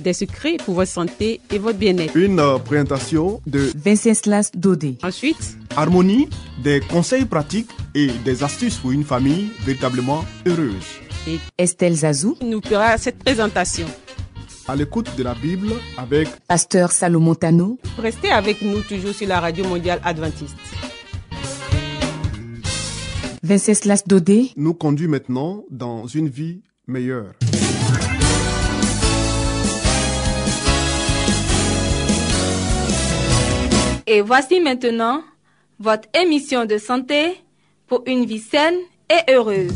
Des secrets pour votre santé et votre bien-être. une euh, présentation de Venceslas Dodé. Ensuite, Harmonie, des conseils pratiques et des astuces pour une famille véritablement heureuse. Estelle Zazou, nous fera cette présentation. À l'écoute de la Bible avec Pasteur Salomon Tano, Restez avec nous toujours sur la radio mondiale adventiste. Venceslas Dodé, nous conduit maintenant dans une vie meilleure. Et voici maintenant votre émission de santé pour une vie saine et heureuse.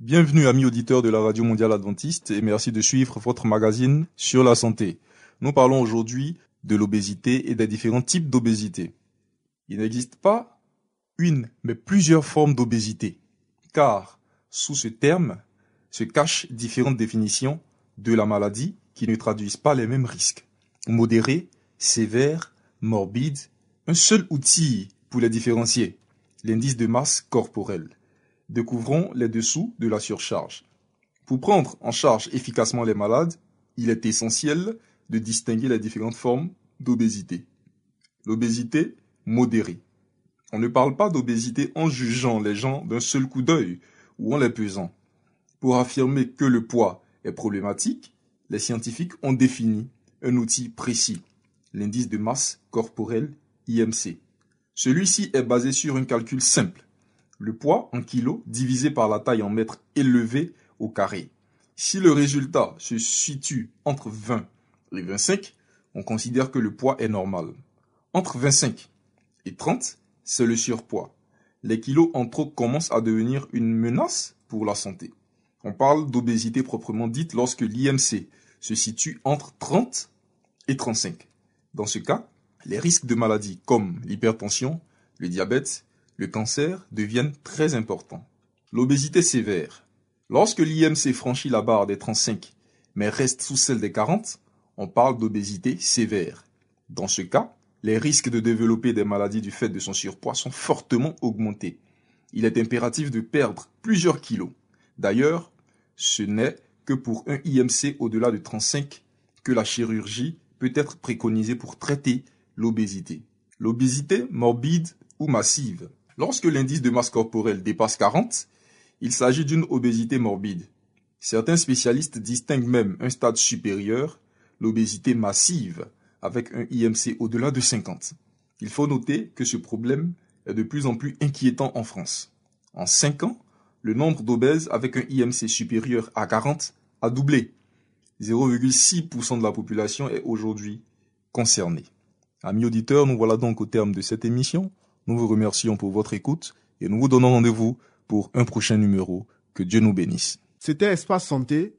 Bienvenue amis auditeurs de la Radio Mondiale Adventiste et merci de suivre votre magazine sur la santé. Nous parlons aujourd'hui de l'obésité et des différents types d'obésité. Il n'existe pas une, mais plusieurs formes d'obésité, car sous ce terme se cachent différentes définitions de la maladie qui ne traduisent pas les mêmes risques. Modéré, sévère, morbide, un seul outil pour les différencier, l'indice de masse corporelle découvrons les dessous de la surcharge. Pour prendre en charge efficacement les malades, il est essentiel de distinguer les différentes formes d'obésité. L'obésité modérée. On ne parle pas d'obésité en jugeant les gens d'un seul coup d'œil ou en les pesant. Pour affirmer que le poids est problématique, les scientifiques ont défini un outil précis, l'indice de masse corporelle IMC. Celui-ci est basé sur un calcul simple le poids en kilos divisé par la taille en mètres élevé au carré. Si le résultat se situe entre 20 et 25, on considère que le poids est normal. Entre 25 et 30, c'est le surpoids. Les kilos en trop commencent à devenir une menace pour la santé. On parle d'obésité proprement dite lorsque l'IMC se situe entre 30 et 35. Dans ce cas, les risques de maladies comme l'hypertension, le diabète, le cancer deviennent très importants. L'obésité sévère. Lorsque l'IMC franchit la barre des 35 mais reste sous celle des 40, on parle d'obésité sévère. Dans ce cas, les risques de développer des maladies du fait de son surpoids sont fortement augmentés. Il est impératif de perdre plusieurs kilos. D'ailleurs, ce n'est que pour un IMC au-delà de 35 que la chirurgie peut être préconisée pour traiter l'obésité. L'obésité morbide ou massive. Lorsque l'indice de masse corporelle dépasse 40, il s'agit d'une obésité morbide. Certains spécialistes distinguent même un stade supérieur, l'obésité massive, avec un IMC au-delà de 50. Il faut noter que ce problème est de plus en plus inquiétant en France. En 5 ans, le nombre d'obèses avec un IMC supérieur à 40 a doublé. 0,6% de la population est aujourd'hui concernée. Amis auditeurs, nous voilà donc au terme de cette émission. Nous vous remercions pour votre écoute et nous vous donnons rendez-vous pour un prochain numéro. Que Dieu nous bénisse. C'était Espace Santé,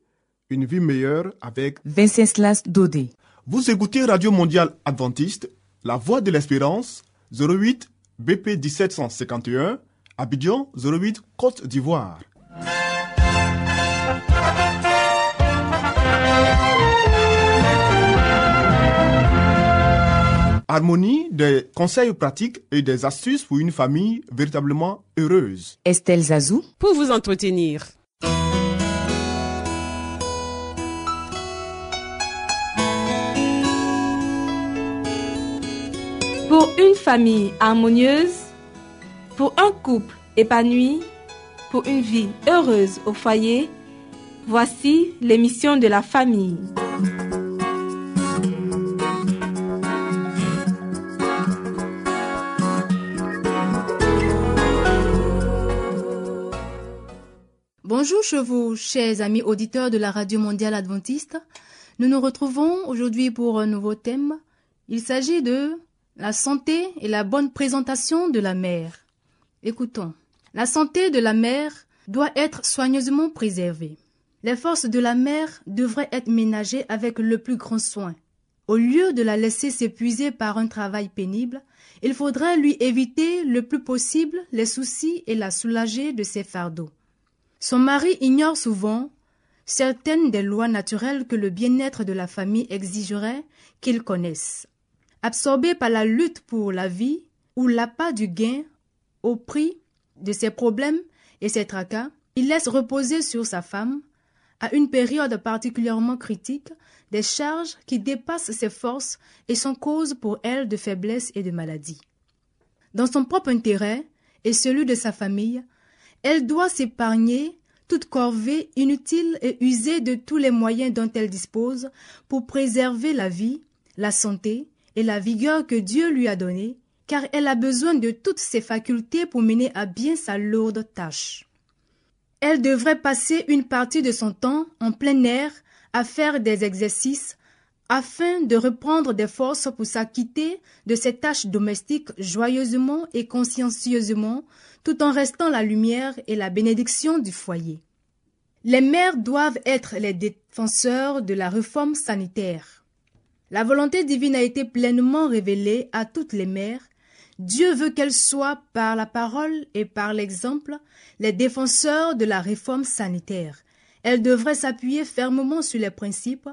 une vie meilleure avec Venceslas Dodé. Vous écoutez Radio Mondiale Adventiste, La Voix de l'Espérance, 08 BP 1751, Abidjan 08 Côte d'Ivoire. Harmonie, des conseils pratiques et des astuces pour une famille véritablement heureuse. Estelle Zazou, Pour vous entretenir. Pour une famille harmonieuse, pour un couple épanoui, pour une vie heureuse au foyer, voici l'émission de la famille. Bonjour chez vous, chers amis auditeurs de la Radio Mondiale Adventiste. Nous nous retrouvons aujourd'hui pour un nouveau thème. Il s'agit de la santé et la bonne présentation de la mère. Écoutons. La santé de la mère doit être soigneusement préservée. Les forces de la mère devraient être ménagées avec le plus grand soin. Au lieu de la laisser s'épuiser par un travail pénible, il faudrait lui éviter le plus possible les soucis et la soulager de ses fardeaux. Son mari ignore souvent certaines des lois naturelles que le bien-être de la famille exigerait qu'il connaisse. Absorbé par la lutte pour la vie ou l'appât du gain au prix de ses problèmes et ses tracas, il laisse reposer sur sa femme, à une période particulièrement critique, des charges qui dépassent ses forces et sont cause pour elle de faiblesse et de maladie. Dans son propre intérêt et celui de sa famille, elle doit s'épargner toute corvée inutile et user de tous les moyens dont elle dispose pour préserver la vie, la santé et la vigueur que Dieu lui a donnée, car elle a besoin de toutes ses facultés pour mener à bien sa lourde tâche. Elle devrait passer une partie de son temps en plein air à faire des exercices afin de reprendre des forces pour s'acquitter de ses tâches domestiques joyeusement et consciencieusement, tout en restant la lumière et la bénédiction du foyer. Les mères doivent être les défenseurs de la réforme sanitaire. La volonté divine a été pleinement révélée à toutes les mères. Dieu veut qu'elles soient, par la parole et par l'exemple, les défenseurs de la réforme sanitaire. Elles devraient s'appuyer fermement sur les principes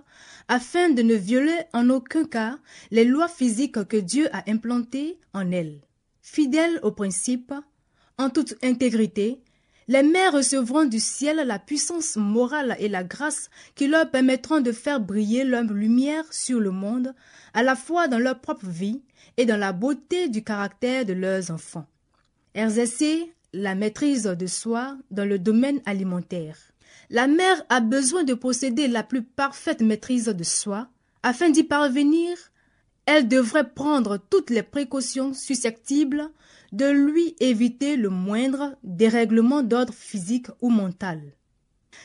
afin de ne violer en aucun cas les lois physiques que Dieu a implantées en elles. Fidèles aux principes, en toute intégrité, les mères recevront du ciel la puissance morale et la grâce qui leur permettront de faire briller leur lumière sur le monde, à la fois dans leur propre vie et dans la beauté du caractère de leurs enfants. Exercer la maîtrise de soi dans le domaine alimentaire. La mère a besoin de posséder la plus parfaite maîtrise de soi. Afin d'y parvenir, elle devrait prendre toutes les précautions susceptibles de lui éviter le moindre dérèglement d'ordre physique ou mental.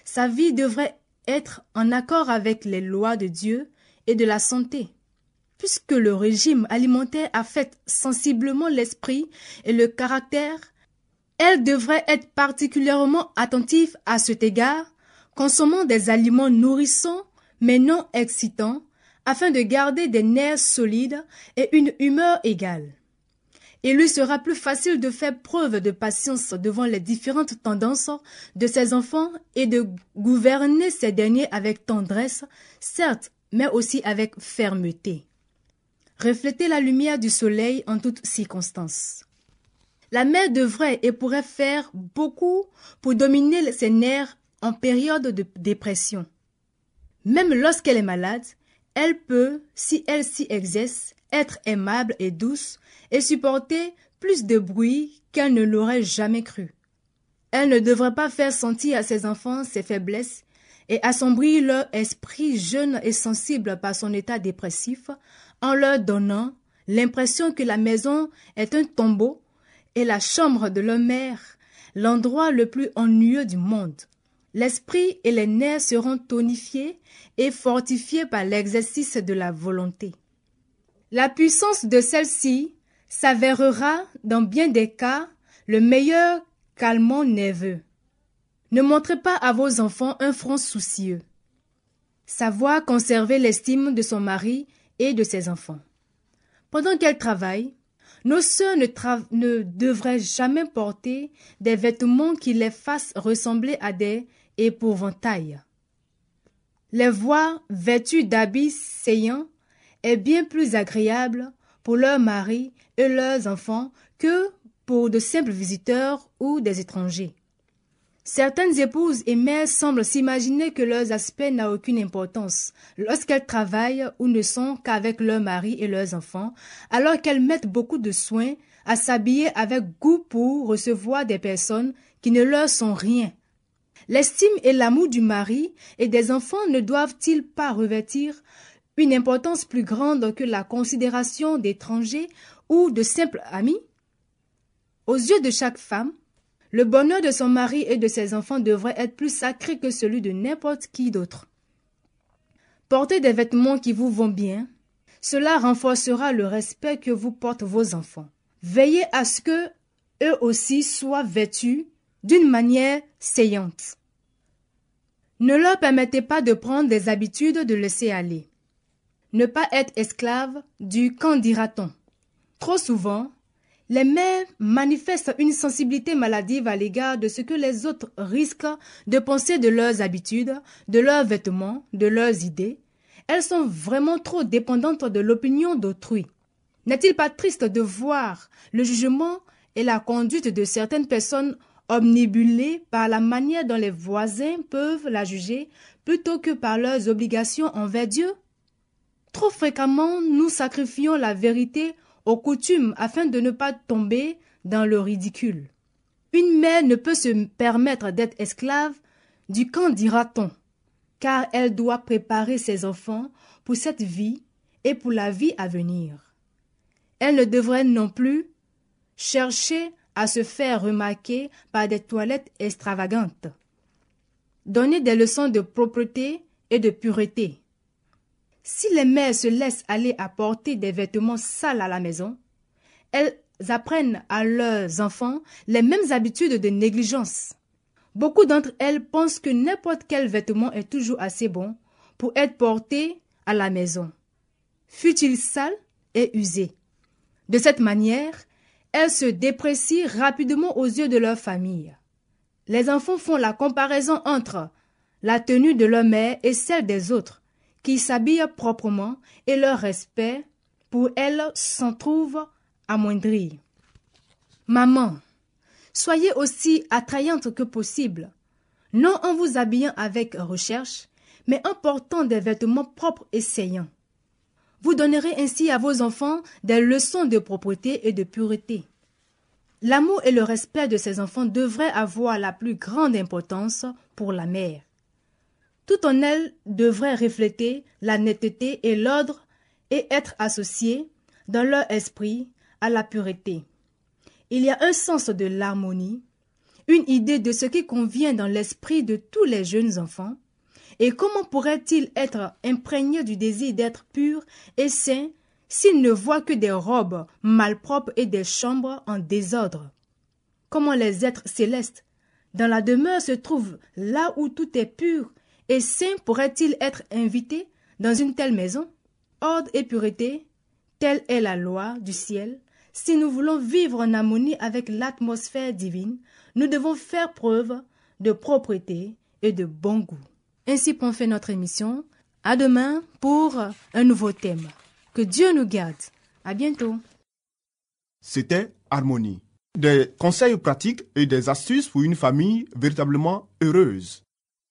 Sa vie devrait être en accord avec les lois de Dieu et de la santé. Puisque le régime alimentaire affecte sensiblement l'esprit et le caractère, elle devrait être particulièrement attentive à cet égard, consommant des aliments nourrissants mais non excitants, afin de garder des nerfs solides et une humeur égale. Il lui sera plus facile de faire preuve de patience devant les différentes tendances de ses enfants et de gouverner ces derniers avec tendresse, certes, mais aussi avec fermeté. Refléter la lumière du soleil en toutes circonstances. La mère devrait et pourrait faire beaucoup pour dominer ses nerfs en période de dépression. Même lorsqu'elle est malade, elle peut, si elle s'y exerce, être aimable et douce et supporter plus de bruit qu'elle ne l'aurait jamais cru. Elle ne devrait pas faire sentir à ses enfants ses faiblesses et assombrir leur esprit jeune et sensible par son état dépressif en leur donnant l'impression que la maison est un tombeau et la chambre de leur mère l'endroit le plus ennuyeux du monde. L'esprit et les nerfs seront tonifiés et fortifiés par l'exercice de la volonté. La puissance de celle-ci s'avérera dans bien des cas le meilleur calmant nerveux. Ne montrez pas à vos enfants un front soucieux. Savoir conserver l'estime de son mari et de ses enfants. Pendant qu'elle travaille, nos sœurs ne, devraient jamais porter des vêtements qui les fassent ressembler à des épouvantails. Les voir vêtues d'habits saillants est bien plus agréable pour leurs maris et leurs enfants que pour de simples visiteurs ou des étrangers. Certaines épouses et mères semblent s'imaginer que leur aspect n'a aucune importance lorsqu'elles travaillent ou ne sont qu'avec leurs maris et leurs enfants, alors qu'elles mettent beaucoup de soin à s'habiller avec goût pour recevoir des personnes qui ne leur sont rien. L'estime et l'amour du mari et des enfants ne doivent-ils pas revêtir une importance plus grande que la considération d'étrangers ou de simples amis? Aux yeux de chaque femme, le bonheur de son mari et de ses enfants devrait être plus sacré que celui de n'importe qui d'autre. Portez des vêtements qui vous vont bien. Cela renforcera le respect que vous portent vos enfants. Veillez à ce que eux aussi soient vêtus d'une manière saillante. Ne leur permettez pas de prendre des habitudes de laisser aller. Ne pas être esclave du qu'en dira-t-on. Trop souvent, les mères manifestent une sensibilité maladive à l'égard de ce que les autres risquent de penser de leurs habitudes, de leurs vêtements, de leurs idées. Elles sont vraiment trop dépendantes de l'opinion d'autrui. N'est-il pas triste de voir le jugement et la conduite de certaines personnes omnibulées par la manière dont les voisins peuvent la juger plutôt que par leurs obligations envers Dieu? Trop fréquemment, nous sacrifions la vérité aux coutumes afin de ne pas tomber dans le ridicule. Une mère ne peut se permettre d'être esclave du quand dira-t-on, car elle doit préparer ses enfants pour cette vie et pour la vie à venir. Elle ne devrait non plus chercher à se faire remarquer par des toilettes extravagantes. Donner des leçons de propreté et de pureté. Si les mères se laissent aller à porter des vêtements sales à la maison, elles apprennent à leurs enfants les mêmes habitudes de négligence. Beaucoup d'entre elles pensent que n'importe quel vêtement est toujours assez bon pour être porté à la maison, fût-il sale et usé? De cette manière, elles se déprécient rapidement aux yeux de leur famille. Les enfants font la comparaison entre la tenue de leur mère et celle des autres, qui s'habillent proprement et leur respect pour elles s'en trouve amoindri. Maman, soyez aussi attrayante que possible, non en vous habillant avec recherche, mais en portant des vêtements propres et saillants. Vous donnerez ainsi à vos enfants des leçons de propreté et de pureté. L'amour et le respect de ces enfants devraient avoir la plus grande importance pour la mère. Tout en elle devrait refléter la netteté et l'ordre et être associé, dans leur esprit, à la pureté. Il y a un sens de l'harmonie, une idée de ce qui convient dans l'esprit de tous les jeunes enfants, et comment pourrait-il être imprégné du désir d'être pur et saint s'il ne voit que des robes malpropres et des chambres en désordre? Comment les êtres célestes, dans la demeure se trouvent là où tout est pur et saint, pourraient-ils être invités dans une telle maison? Ordre et pureté, telle est la loi du ciel. Si nous voulons vivre en harmonie avec l'atmosphère divine, nous devons faire preuve de propreté et de bon goût. Ainsi prend fait notre émission. À demain pour un nouveau thème. Que Dieu nous garde. À bientôt. C'était Harmonie. Des conseils pratiques et des astuces pour une famille véritablement heureuse.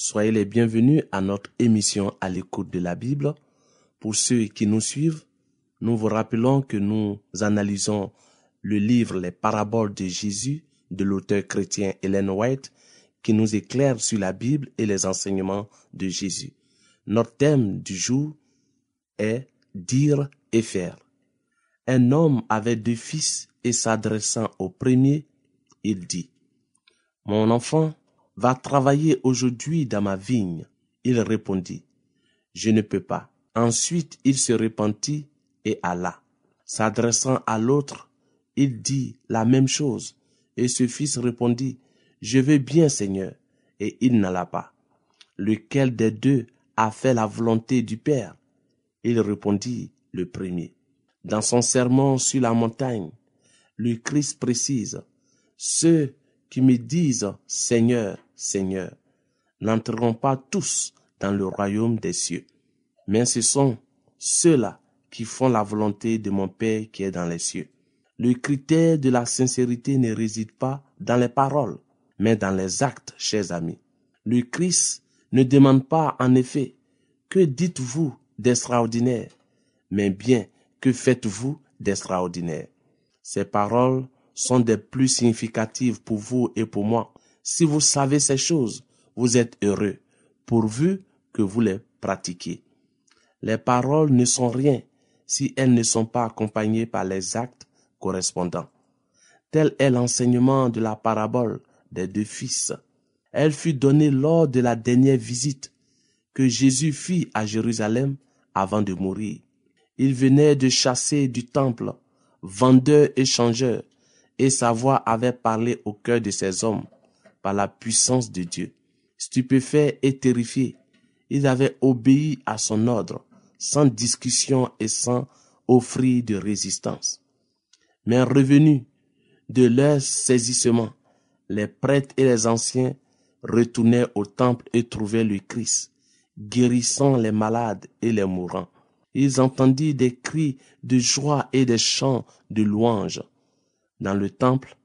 Soyez les bienvenus à notre émission à l'écoute de la Bible. Pour ceux qui nous suivent, nous vous rappelons que nous analysons le livre Les paraboles de Jésus de l'auteur chrétien Helen White qui nous éclaire sur la Bible et les enseignements de Jésus. Notre thème du jour est dire et faire. Un homme avait deux fils et s'adressant au premier, il dit, Mon enfant, va travailler aujourd'hui dans ma vigne. Il répondit, Je ne peux pas. Ensuite il se repentit et alla. S'adressant à l'autre, il dit la même chose. Et ce fils répondit, Je veux bien, Seigneur. Et il n'alla pas. Lequel des deux a fait la volonté du Père? Il répondit, le premier. Dans son sermon sur la montagne, le Christ précise, Ceux qui me disent Seigneur, Seigneur, n'entreront pas tous dans le royaume des cieux, mais ce sont ceux-là qui font la volonté de mon Père qui est dans les cieux. Le critère de la sincérité ne réside pas dans les paroles, mais dans les actes, chers amis. Le Christ ne demande pas, en effet, que dites-vous d'extraordinaire, mais bien que faites-vous d'extraordinaire. Ces paroles sont des plus significatives pour vous et pour moi. Si vous savez ces choses, vous êtes heureux, pourvu que vous les pratiquiez. Les paroles ne sont rien si elles ne sont pas accompagnées par les actes correspondants. Tel est l'enseignement de la parabole des deux fils. Elle fut donnée lors de la dernière visite que Jésus fit à Jérusalem avant de mourir. Il venait de chasser du temple vendeurs et changeurs, et sa voix avait parlé au cœur de ces hommes par la puissance de Dieu. Stupéfaits et terrifiés, ils avaient obéi à son ordre, sans discussion et sans offrir de résistance. Mais revenus de leur saisissement, les prêtres et les anciens retournaient au temple et trouvaient le Christ, guérissant les malades et les mourants. Ils entendirent des cris de joie et des chants de louange. Dans le temple,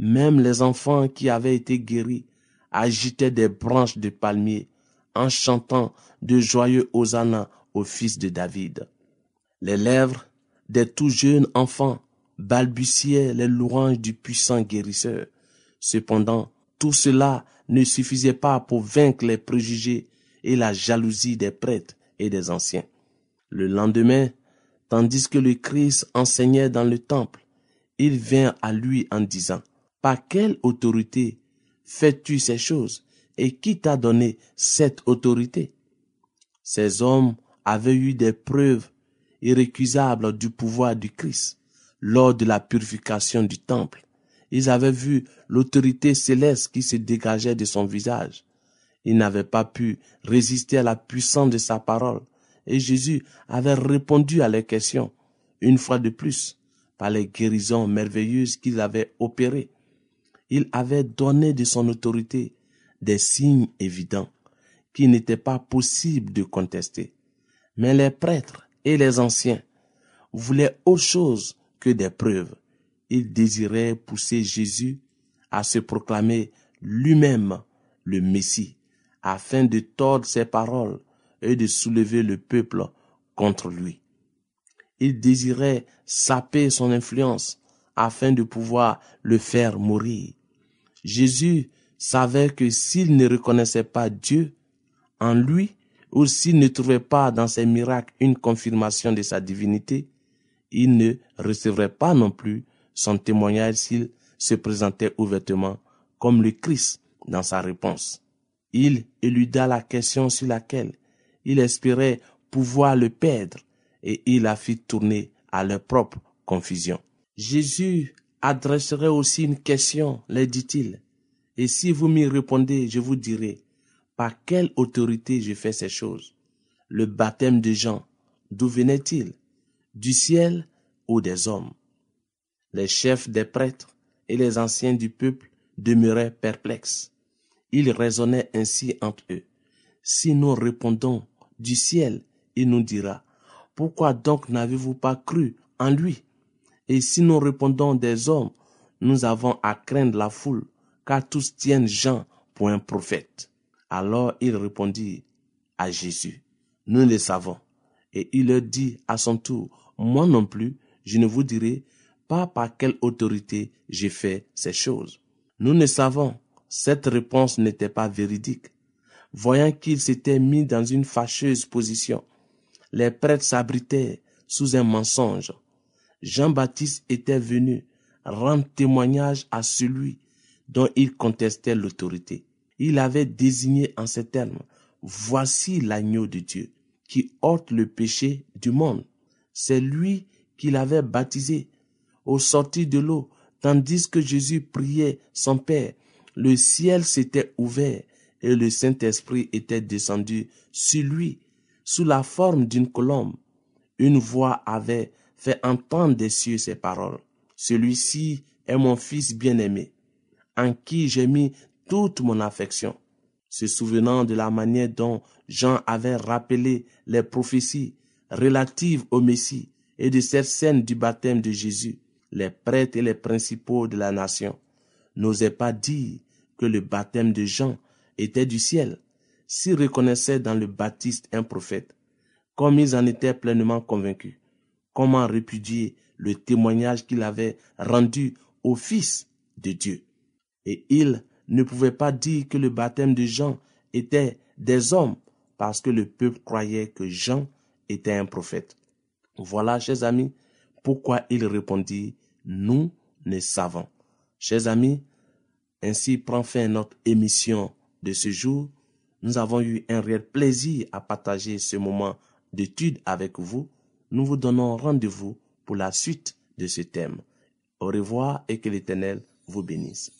même les enfants qui avaient été guéris agitaient des branches de palmiers en chantant de joyeux hosanna au fils de David. Les lèvres des tout jeunes enfants balbutiaient les louanges du puissant guérisseur. Cependant, tout cela ne suffisait pas pour vaincre les préjugés et la jalousie des prêtres et des anciens. Le lendemain, tandis que le Christ enseignait dans le temple, il vint à lui en disant, Par quelle autorité fais-tu ces choses et qui t'a donné cette autorité? Ces hommes avaient eu des preuves irrécusables du pouvoir du Christ lors de la purification du temple. Ils avaient vu l'autorité céleste qui se dégageait de son visage. Ils n'avaient pas pu résister à la puissance de sa parole. Et Jésus avait répondu à leurs questions, une fois de plus, par les guérisons merveilleuses qu'il avait opérées. Il avait donné de son autorité des signes évidents qui n'étaient pas possibles de contester. Mais les prêtres et les anciens voulaient autre chose que des preuves. Ils désiraient pousser Jésus à se proclamer lui-même le Messie, afin de tordre ses paroles et de soulever le peuple contre lui. Ils désiraient saper son influence afin de pouvoir le faire mourir. Jésus savait que s'il ne reconnaissait pas Dieu en lui, ou s'il ne trouvait pas dans ses miracles une confirmation de sa divinité, il ne recevrait pas non plus son témoignage s'il se présentait ouvertement comme le Christ dans sa réponse. Il éluda la question sur laquelle il espérait pouvoir le perdre et il la fit tourner à leur propre confusion. Jésus adresserait aussi une question, leur dit-il, et si vous m'y répondez, je vous dirai, par quelle autorité je fais ces choses? Le baptême de Jean, d'où venait-il? Du ciel ou des hommes? Les chefs des prêtres et les anciens du peuple demeuraient perplexes. Ils raisonnaient ainsi entre eux. Si nous répondons du ciel, il nous dira, pourquoi donc n'avez-vous pas cru en lui? Et si nous répondons des hommes, nous avons à craindre la foule, car tous tiennent Jean pour un prophète. Alors il répondit à Jésus, nous le savons. Et il leur dit à son tour, moi non plus, je ne vous dirai pas par quelle autorité j'ai fait ces choses. Nous ne savons, cette réponse n'était pas véridique. Voyant qu'il s'était mis dans une fâcheuse position, les prêtres s'abritaient sous un mensonge. Jean-Baptiste était venu rendre témoignage à celui dont il contestait l'autorité. Il avait désigné en ces termes, Voici l'agneau de Dieu qui ôte le péché du monde. C'est lui qui l'avait baptisé au sortir de l'eau, tandis que Jésus priait son Père. Le ciel s'était ouvert et le Saint-Esprit était descendu sur lui sous la forme d'une colombe. Une voix avait fait entendre des cieux ces paroles. Celui-ci est mon fils bien-aimé, en qui j'ai mis toute mon affection. Se souvenant de la manière dont Jean avait rappelé les prophéties relatives au Messie et de cette scène du baptême de Jésus, les prêtres et les principaux de la nation n'osaient pas dire que le baptême de Jean était du ciel, s'ils reconnaissaient dans le baptiste un prophète, comme ils en étaient pleinement convaincus. Comment répudier le témoignage qu'il avait rendu au Fils de Dieu? Et ils ne pouvaient pas dire que le baptême de Jean était des hommes, parce que le peuple croyait que Jean était un prophète. Voilà, chers amis, pourquoi il répondit, nous ne savons. Chers amis, ainsi prend fin notre émission de ce jour. Nous avons eu un réel plaisir à partager ce moment d'étude avec vous. Nous vous donnons rendez-vous pour la suite de ce thème. Au revoir et que l'Éternel vous bénisse.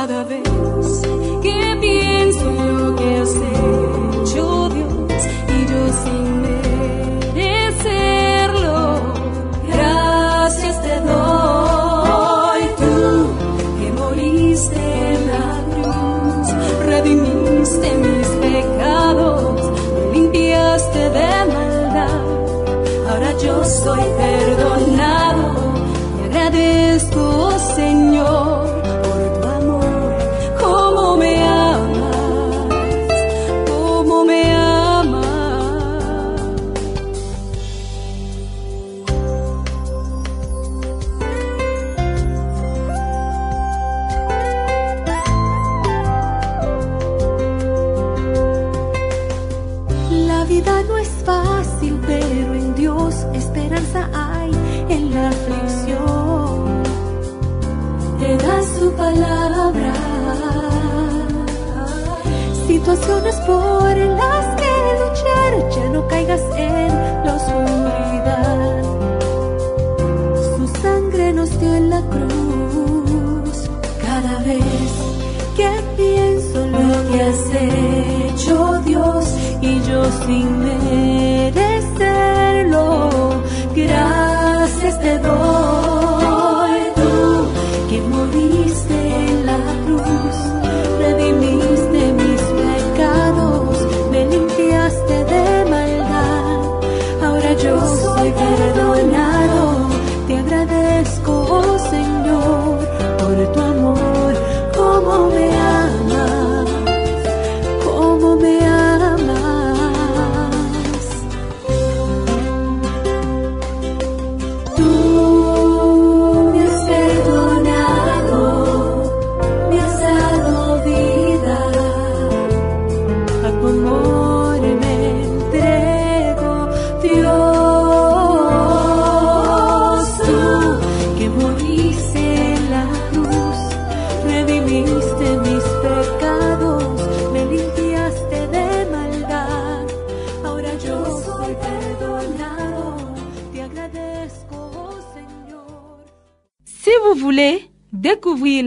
Cada vez que pienso en lo que has hecho, Dios, y yo sin merecerlo, gracias te doy tú que moriste en la cruz, redimiste mis pecados, me limpiaste de maldad, ahora yo soy perdonado, te agradezco Señor Situaciones por las que luchar, ya no caigas en la oscuridad. Su sangre nos dio en la cruz. Cada vez que pienso en lo que has hecho, Dios, y yo sin merecerlo, gracias te doy